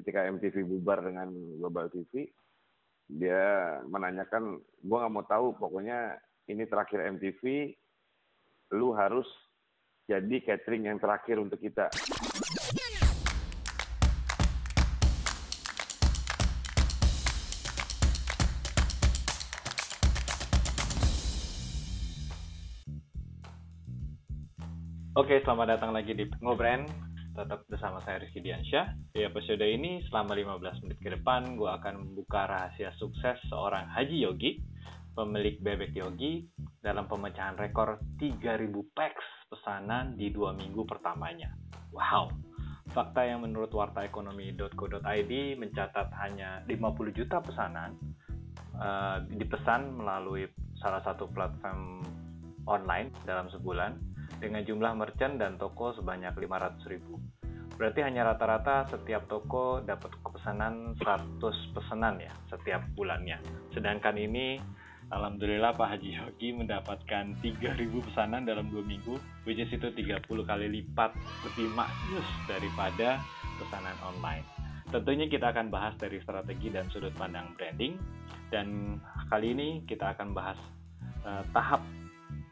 ketika MTV bubar dengan Global TV, dia menanyakan, gue nggak mau tahu, pokoknya ini terakhir MTV, lu harus jadi catering yang terakhir untuk kita. Oke, selamat datang lagi di Ngobren. Tetap bersama saya Rizky Diansyah. Di episode ini, selama 15 menit ke depan, gue akan membuka rahasia sukses seorang Haji Yogi, pemilik Bebek Yogi, dalam pemecahan rekor 3000 packs pesanan di dua minggu pertamanya. Wow! Fakta yang menurut wartaekonomi.co.id mencatat hanya 50 juta pesanan uh, dipesan melalui salah satu platform online dalam sebulan dengan jumlah merchant dan toko sebanyak 500 ribu. Berarti hanya rata-rata setiap toko dapat pesanan 100 pesanan ya setiap bulannya. Sedangkan ini Alhamdulillah Pak Haji Yogi mendapatkan 3000 pesanan dalam dua minggu, which is itu 30 kali lipat lebih maknyus daripada pesanan online. Tentunya kita akan bahas dari strategi dan sudut pandang branding, dan kali ini kita akan bahas uh, tahap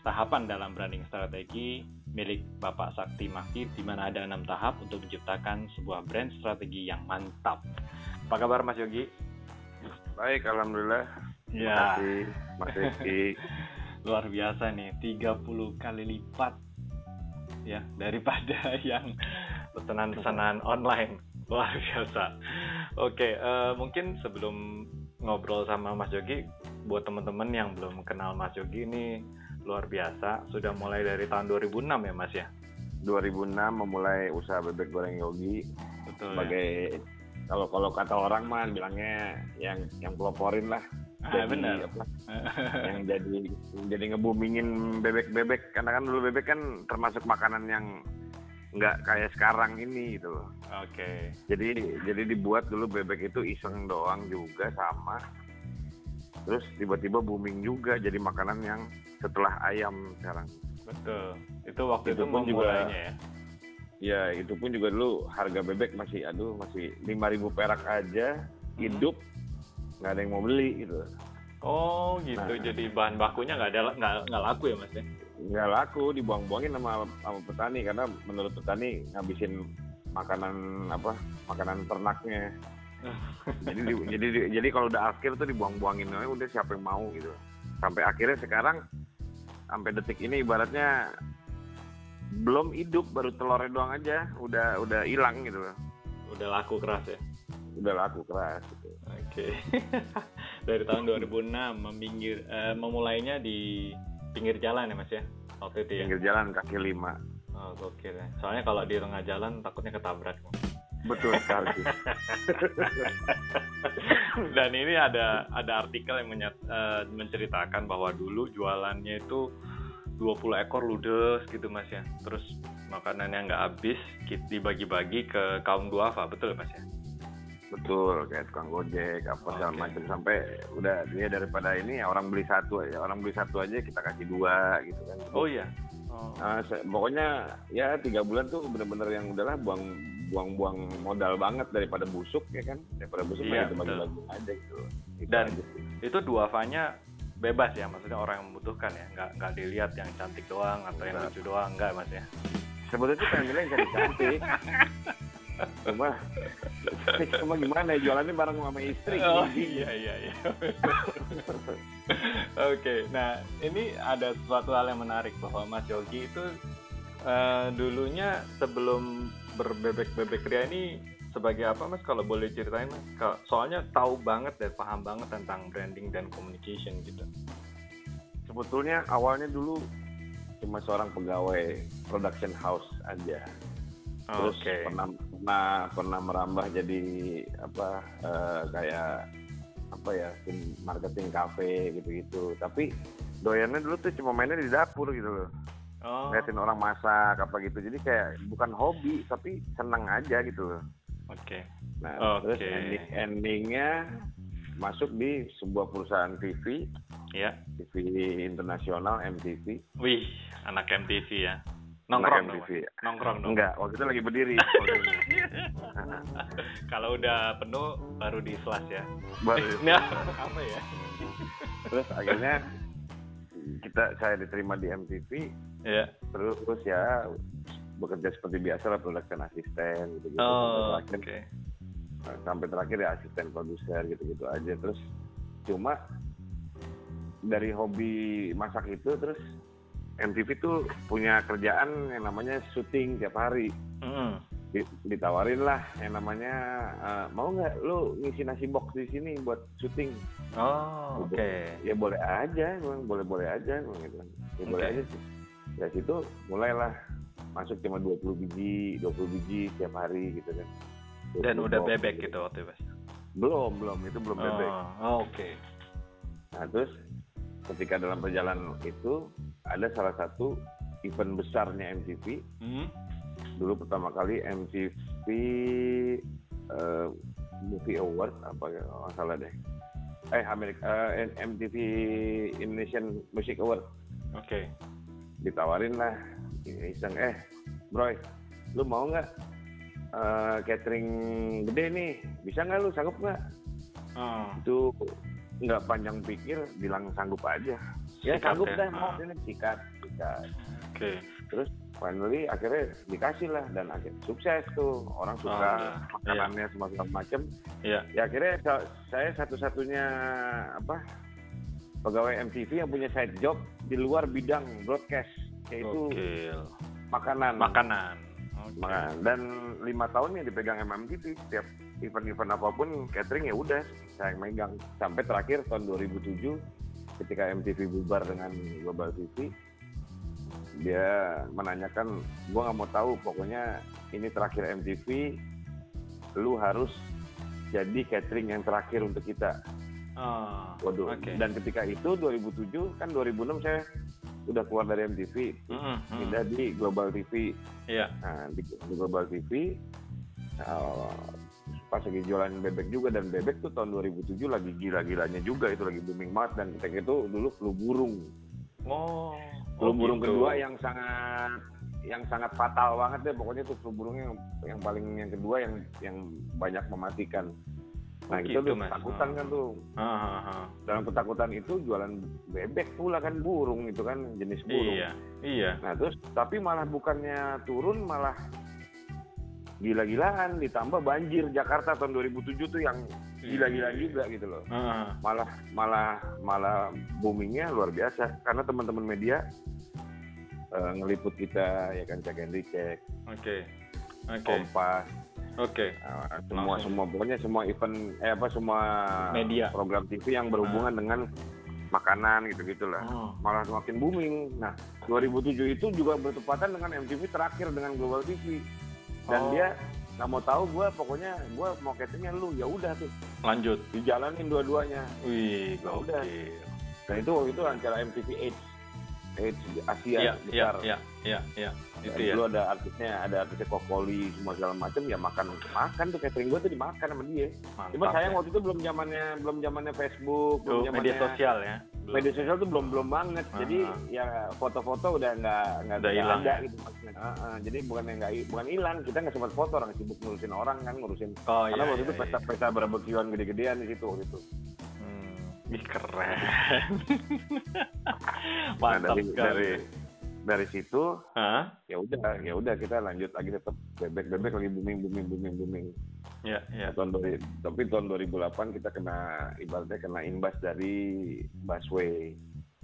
tahapan dalam branding strategi milik Bapak Sakti Maki di mana ada enam tahap untuk menciptakan sebuah brand strategi yang mantap. Apa kabar Mas Yogi? Baik, alhamdulillah. Ya. Terima kasih, Mas Rizky. Luar biasa nih, 30 kali lipat ya daripada yang pesanan-pesanan online. Luar biasa. Oke, uh, mungkin sebelum ngobrol sama Mas Yogi, buat teman-teman yang belum kenal Mas Yogi ini luar biasa. Sudah mulai dari tahun 2006 ya Mas ya? 2006 memulai usaha bebek goreng Yogi Betul sebagai kalau kalau kata orang mah bilangnya yang yang peloporin lah. ya? Ah, benar. apa, yang jadi jadi ngebumingin bebek-bebek karena kan dulu bebek kan termasuk makanan yang nggak kayak sekarang ini gitu loh. Oke. Jadi jadi dibuat dulu bebek itu iseng doang juga sama. Terus tiba-tiba booming juga jadi makanan yang setelah ayam sekarang. Betul. Itu waktu itu, Itu pun juga- ya. Ya itu pun juga dulu harga bebek masih aduh masih 5000 perak aja hidup nggak ada yang mau beli gitu. Oh gitu. Nah. Jadi bahan bakunya nggak ada nggak nggak laku ya Mas ya? Nggak laku dibuang-buangin sama sama petani karena menurut petani ngabisin makanan apa makanan ternaknya. jadi di- jadi di- jadi kalau udah akhir tuh dibuang-buangin aja udah siapa yang mau gitu. Sampai akhirnya sekarang sampai detik ini ibaratnya belum hidup baru telurnya doang aja udah udah hilang gitu loh. Udah laku keras ya. Udah laku keras gitu. Oke. Dari tahun 2006 meminggir eh, memulainya di pinggir jalan ya Mas ya. Waktu itu ya. Pinggir jalan kaki lima. Oh, gokil ya. Soalnya kalau di tengah jalan takutnya ketabrak. Betul sekali. Dan ini ada ada artikel yang menyat- eh, menceritakan bahwa dulu jualannya itu 20 ekor ludes gitu Mas ya. Terus makanannya nggak habis, dibagi-bagi ke kaum duafa, betul Mas ya? Betul, kayak tukang gojek apa segala Oke. macam sampai udah dia daripada ini ya orang beli satu aja, orang beli satu aja kita kasih dua gitu kan. Oh iya. Oh. Nah, pokoknya ya tiga bulan tuh bener-bener yang udahlah buang buang-buang modal banget daripada busuk ya kan daripada busuk Iya, ya itu bagi-bagi aja gitu. Itu Dan- aja sih. Itu duafanya bebas ya, maksudnya orang yang membutuhkan ya, nggak nggak dilihat yang cantik doang atau yang lucu doang, nggak Mas ya? sebetulnya pengen bilang yang cantik-cantik. Cuma cuma gimana ya jualannya bareng sama istri. Oh iya iya iya. Oke, nah ini ada suatu hal yang menarik bahwa Mas Yogi itu eh, dulunya sebelum berbebek-bebek ria ini sebagai apa Mas? Kalau boleh ceritain Mas? Soalnya tahu banget dan paham banget tentang branding dan communication gitu. sebetulnya awalnya dulu cuma seorang pegawai production house aja terus Oke. pernah pernah pernah merambah jadi apa eh, kayak apa ya tim marketing cafe gitu-gitu tapi doyannya dulu tuh cuma mainnya di dapur gitu loh Oh, ngeliatin orang masak apa gitu jadi kayak bukan hobi tapi senang aja gitu loh oke. nah terus Oke. ending endingnya masuk di sebuah perusahaan TV Ya. TV internasional MTV Wih, anak MTV ya. Nongkrong anak dong. Nongkrong dong. Enggak, waktu itu lagi berdiri. Kalau udah penuh baru di flash ya. Baru- Nah, apa ya? Terus akhirnya kita saya diterima di MTV, Ya. terus terus ya bekerja seperti biasa lah production asisten gitu gitu Oh, terakhir sampai terakhir ya asisten produser gitu gitu aja terus cuma dari hobi masak itu terus MTV tuh punya kerjaan yang namanya syuting tiap hari. Di- ditawarin lah yang namanya eh, mau nggak lu ngisi nasi box di sini buat syuting Oh, oke. ya boleh aja memang boleh boleh aja memang gitu ya boleh Oke. aja sih dari situ mulailah masuk cuma 20 biji 20 biji tiap hari gitu kan Dan 20 udah bebek gitu waktu itu, Mas. belum belum itu belum bebek Oh, oke. nah terus ketika dalam perjalanan itu ada salah satu event besarnya MTV Hmm? dulu pertama kali MTV eh, Movie Award apa ya nggak salah deh eh Amerika eh, MTV Indonesian Music Award Oke. Ditawarin lah. Iseng. Eh Broy lu mau nggak eh, catering gede nih? Bisa nggak lu? Sanggup nggak? Oh, itu nggak panjang pikir bilang sanggup aja. Ya Sikat sanggup ya? dah mau ini sikat sikat. Oke. terus finally akhirnya dikasih lah dan akhir sukses tuh. Orang suka Alhamdulillah. makanannya semua segala macem. Iya. ya akhirnya sa- saya satu-satunya apa pegawai MTV yang punya side job di luar bidang broadcast yaitu Oke. makanan Makanan. Makanan. dan lima tahun yang dipegang MMTV setiap event-event apa pun catering ya udah saya yang megang sampai terakhir tahun 2007 ketika MTV bubar dengan Global TV dia menanyakan gua nggak mau tahu pokoknya ini terakhir MTV lu harus jadi catering yang terakhir untuk kita Oh, waduh Oke. dan ketika itu 2007 kan 2006 saya udah keluar dari MTV mm. pindah di Global TV Iya. Nah, di, di Global TV uh, pas lagi jualan bebek juga dan bebek tuh tahun 2007 lagi gila-gilanya juga itu lagi booming banget dan ketika itu dulu flu burung Oh. flu oh burung gitu. kedua yang sangat yang sangat fatal banget deh pokoknya tuh flu burungnya yang, yang paling yang kedua yang yang banyak mematikan nah Oh, itu gitu, tuh Mas. ketakutan Oh. kan tuh Ah, ah, ah. dalam ketakutan itu jualan bebek pula kan burung itu kan jenis burung Iya. Iya. Nah terus tapi malah bukannya turun malah gila-gilaan ditambah banjir Jakarta tahun 2007 tuh yang gila-gilaan juga gitu loh. Ah, Malah malah malah boomingnya luar biasa karena teman-teman media eh, ngeliput kita ya kan cek and recheck, Oke. Oke. kompas, Oke. eh, semua Langsung. semua pokoknya semua event eh apa semua Media. program TV yang berhubungan dengan makanan gitu gitulah. Oh. malah semakin booming. Nah, 2007 itu juga bertepatan dengan MTV terakhir dengan Global TV. Dan Oh. dia nggak mau tahu gue, pokoknya gue mau cateringnya lu. Ya udah tuh, Lanjut. dijalanin dua-duanya. Wih, Ya udah. Dan itu waktu itu acara MTV AIDS, AIDS di Asia Iya, iya, besar. iya, iya, iya. Dan Itu ya. dulu ada artisnya, ada artisnya Kokoli, semua segala macam. Ya makan, makan tuh catering gue tuh dimakan sama dia. Mantap. Cuma sayang ya. waktu itu belum zamannya, belum zamannya Facebook, belum zamannya media sosial ya. Belum. media sosial tuh belum belum banget Ah, jadi ah. ya foto-foto udah nggak nggak hilang ada ya? gitu maksudnya Ah, ah. jadi bukan yang nggak bukan hilang kita nggak sempat foto orang sibuk ngurusin orang kan ngurusin Oh karena iya. waktu iya, itu iya. pesta-pesta barbekyuan gede-gedean di situ waktu itu Hmm, ih keren. nah Mantap dari sekali. dari dari situ ya udah ya udah kita lanjut lagi tetap bebek bebek lagi booming booming booming booming Ya, ya. tahun dari tapi tahun 2008 kita kena ibaratnya kena imbas dari busway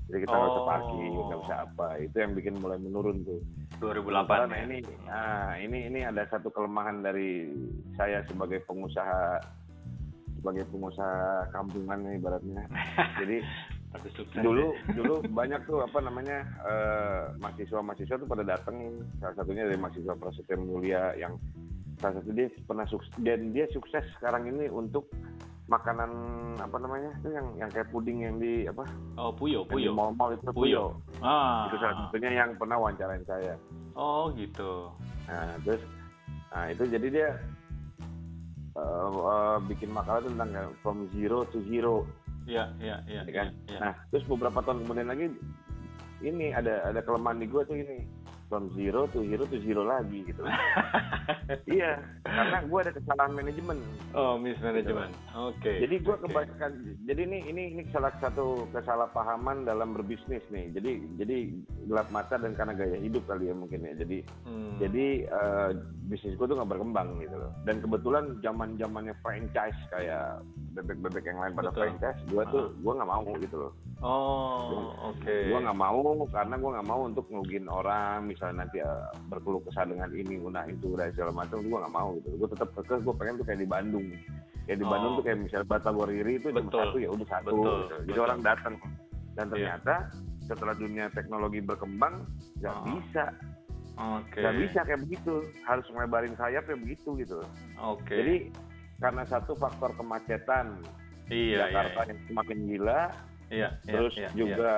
jadi kita nggak Oh. parkir nggak usah apa itu yang bikin mulai menurun tuh 2008 Nah, ya. ini ah ini ini ada satu kelemahan dari saya sebagai pengusaha sebagai pengusaha kampungan nih ibaratnya. Jadi Tapi sukses. dulu dulu banyak tuh apa namanya eh, mahasiswa-mahasiswa tuh pada datang salah satunya dari mahasiswa Prasetya Mulia yang salah satu dia pernah sukses dan dia sukses sekarang ini untuk makanan apa namanya itu yang yang kayak puding yang di apa Oh, Puyo, Puyo. mall-mall itu Puyo. puyo. Ah. Itu salah satunya yang pernah wawancarain saya. Oh, gitu. Nah, terus nah itu jadi dia uh, uh, bikin makalah tentang uh, from zero to hero, Iya, iya, iya. ya kan? iya. Nah, terus beberapa tahun kemudian lagi ini ada ada kelemahan di gue tuh ini from zero to hero to zero lagi gitu. iya, karena gue ada kesalahan manajemen. Oh, mismanagement. Oke. Jadi gue Oke. kebanyakan, jadi ini ini ini salah satu kesalahpahaman dalam berbisnis nih. Jadi jadi gelap mata dan karena gaya hidup kali ya mungkin ya. Jadi Hmm. jadi eh, bisnis gue tuh nggak berkembang gitu loh. Dan kebetulan zaman zamannya franchise kayak bebek-bebek yang lain pada Betul. franchise, gue tuh gue nggak mau gitu loh. Oh, oke. Gue nggak mau karena gue nggak mau untuk ngerugiin orang, misalnya nanti eh, berkeluh kesah dengan ini, nah itu dan segala macam, gue nggak mau gitu. Gue tetap kekeh, gue pengen tuh kayak di Bandung. Kayak di Oh. Bandung tuh kayak misalnya Batagoriri itu cuma satu ya udah satu. Betul, gitu. Jadi betul. orang datang. Dan Iya. ternyata setelah dunia teknologi berkembang, nggak Oh. bisa, Oke. nggak bisa kayak begitu. Harus ngelebarin sayap kayak begitu gitu. Oke. Jadi karena satu faktor kemacetan iya, iya, Jakarta iya. yang semakin gila, Iya, iya, terus iya, juga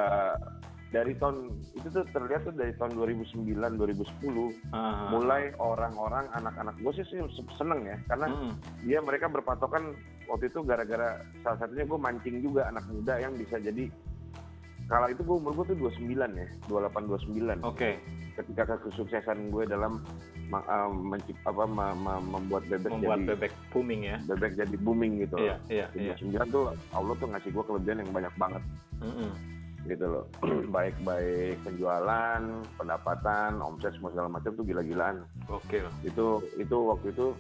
dari tahun itu tuh terlihat tuh dari tahun 2009 2010 iya. Ah. mulai orang-orang anak-anak gue sih sih seneng ya karena Hmm. dia mereka berpatokan waktu itu gara-gara salah satunya gue mancing juga anak muda yang bisa jadi kala itu gue umur gue tuh 29 ya 28 29 Oke, ketika kesuksesan gue dalam ma- eh, mencip- apa ma- ma- membuat bebek membuat jadi bebek booming ya. bebek jadi booming gitu Iya, iya, Di iya. 29 tuh Allah tuh ngasih gue kelebihan yang banyak banget Mm-mm. Gitu loh baik-baik penjualan pendapatan omset semua segala macam tuh gila-gilaan Oke. itu itu waktu itu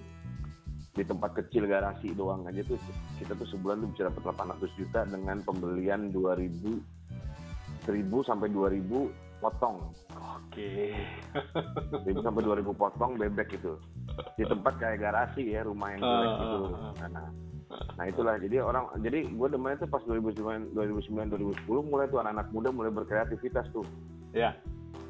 di tempat kecil garasi doang aja tuh kita tuh sebulan tuh bisa dapat 800 juta dengan pembelian 2000 1000 sampai 2000 potong Oke. 1000 sampai 2000 potong bebek itu di tempat kayak garasi ya rumah yang jelek Ah, gitu ah, ah. nah, nah itulah jadi orang jadi gue demennya tuh pas 2009 2009 2010 mulai tuh anak-anak muda mulai berkreativitas tuh Ya.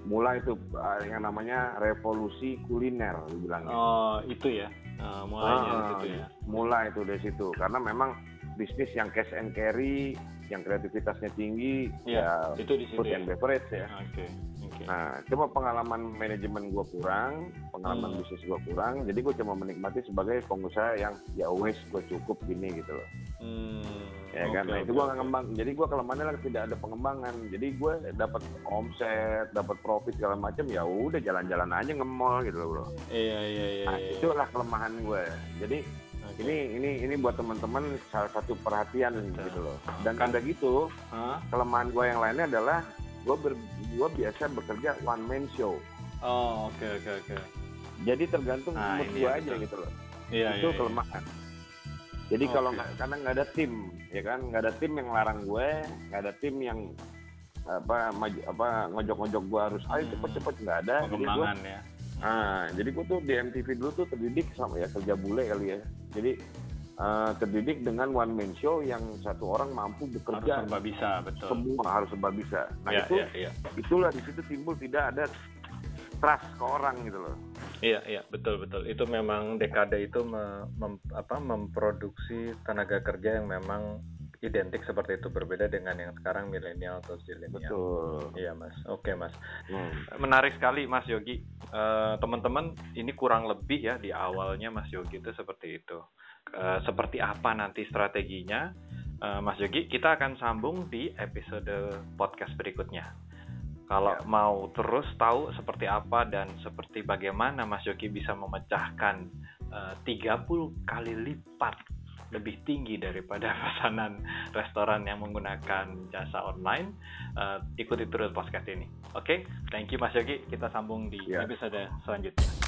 mulai tuh uh, yang namanya revolusi kuliner dibilangnya Oh, itu ya. Ah, mulainya di Ah, situ ya. mulai tuh dari situ karena memang bisnis yang cash and carry yang kreativitasnya tinggi Iya, ya itu di situ food ya. and beverage ya Oke. Oke. nah cuma pengalaman manajemen gua kurang pengalaman Hmm. bisnis gua kurang jadi gua cuma menikmati sebagai pengusaha yang ya wes gua cukup gini gitu loh Hmm, ya kan oke, nah itu oke. nggak ngembang jadi gua kelemahannya lah tidak ada pengembangan jadi gua dapat omset dapat profit segala macam ya udah jalan-jalan aja nge-mall gitu loh bro Iya, iya, iya. nah iya. itulah kelemahan gue jadi Oke. ini ini ini buat teman-teman salah satu perhatian Betul. gitu loh dan udah gitu Hah? kelemahan gue yang lainnya adalah gue ber, gue biasa bekerja one man show Oh, oke, oke, oke. jadi tergantung Nah, mood gue ya, aja betul. gitu loh Iya, itu iya, iya. kelemahan jadi kalau Oke. nggak karena nggak ada tim ya kan nggak ada tim yang larang gue nggak ada tim yang apa maju apa ngojok-ngojok gue harus ayo Hmm. cepet-cepet nggak ada jadi ya. Ah, jadi gue tuh di MTV dulu tuh terdidik sama ya kerja bule kali ya. Jadi eh, terdidik dengan one man show yang satu orang mampu Harus bekerja serba bisa, betul. semua harus serba bisa. Nah Iya, itu iya, iya. itulah di situ timbul tidak ada trust ke orang gitu loh. Iya, iya, betul, betul. Itu memang dekade itu me- mem- apa, memproduksi tenaga kerja yang memang identik seperti itu berbeda dengan yang sekarang milenial atau zilenial. Betul. Iya, Mas. Oke, Mas. Hmm. Menarik sekali, Mas Yogi. Eh, teman-teman, ini kurang lebih ya di awalnya Mas Yogi itu seperti itu. Eh, seperti apa nanti strateginya, Eh, Mas Yogi? Kita akan sambung di episode podcast berikutnya. Kalau Ya. mau terus tahu seperti apa dan seperti bagaimana Mas Yogi bisa memecahkan eh, 30 kali lipat lebih tinggi daripada pesanan restoran yang menggunakan jasa online, eh, ikuti terus podcast ini. Oke, thank you Mas Yogi. Kita sambung di Ya. episode selanjutnya.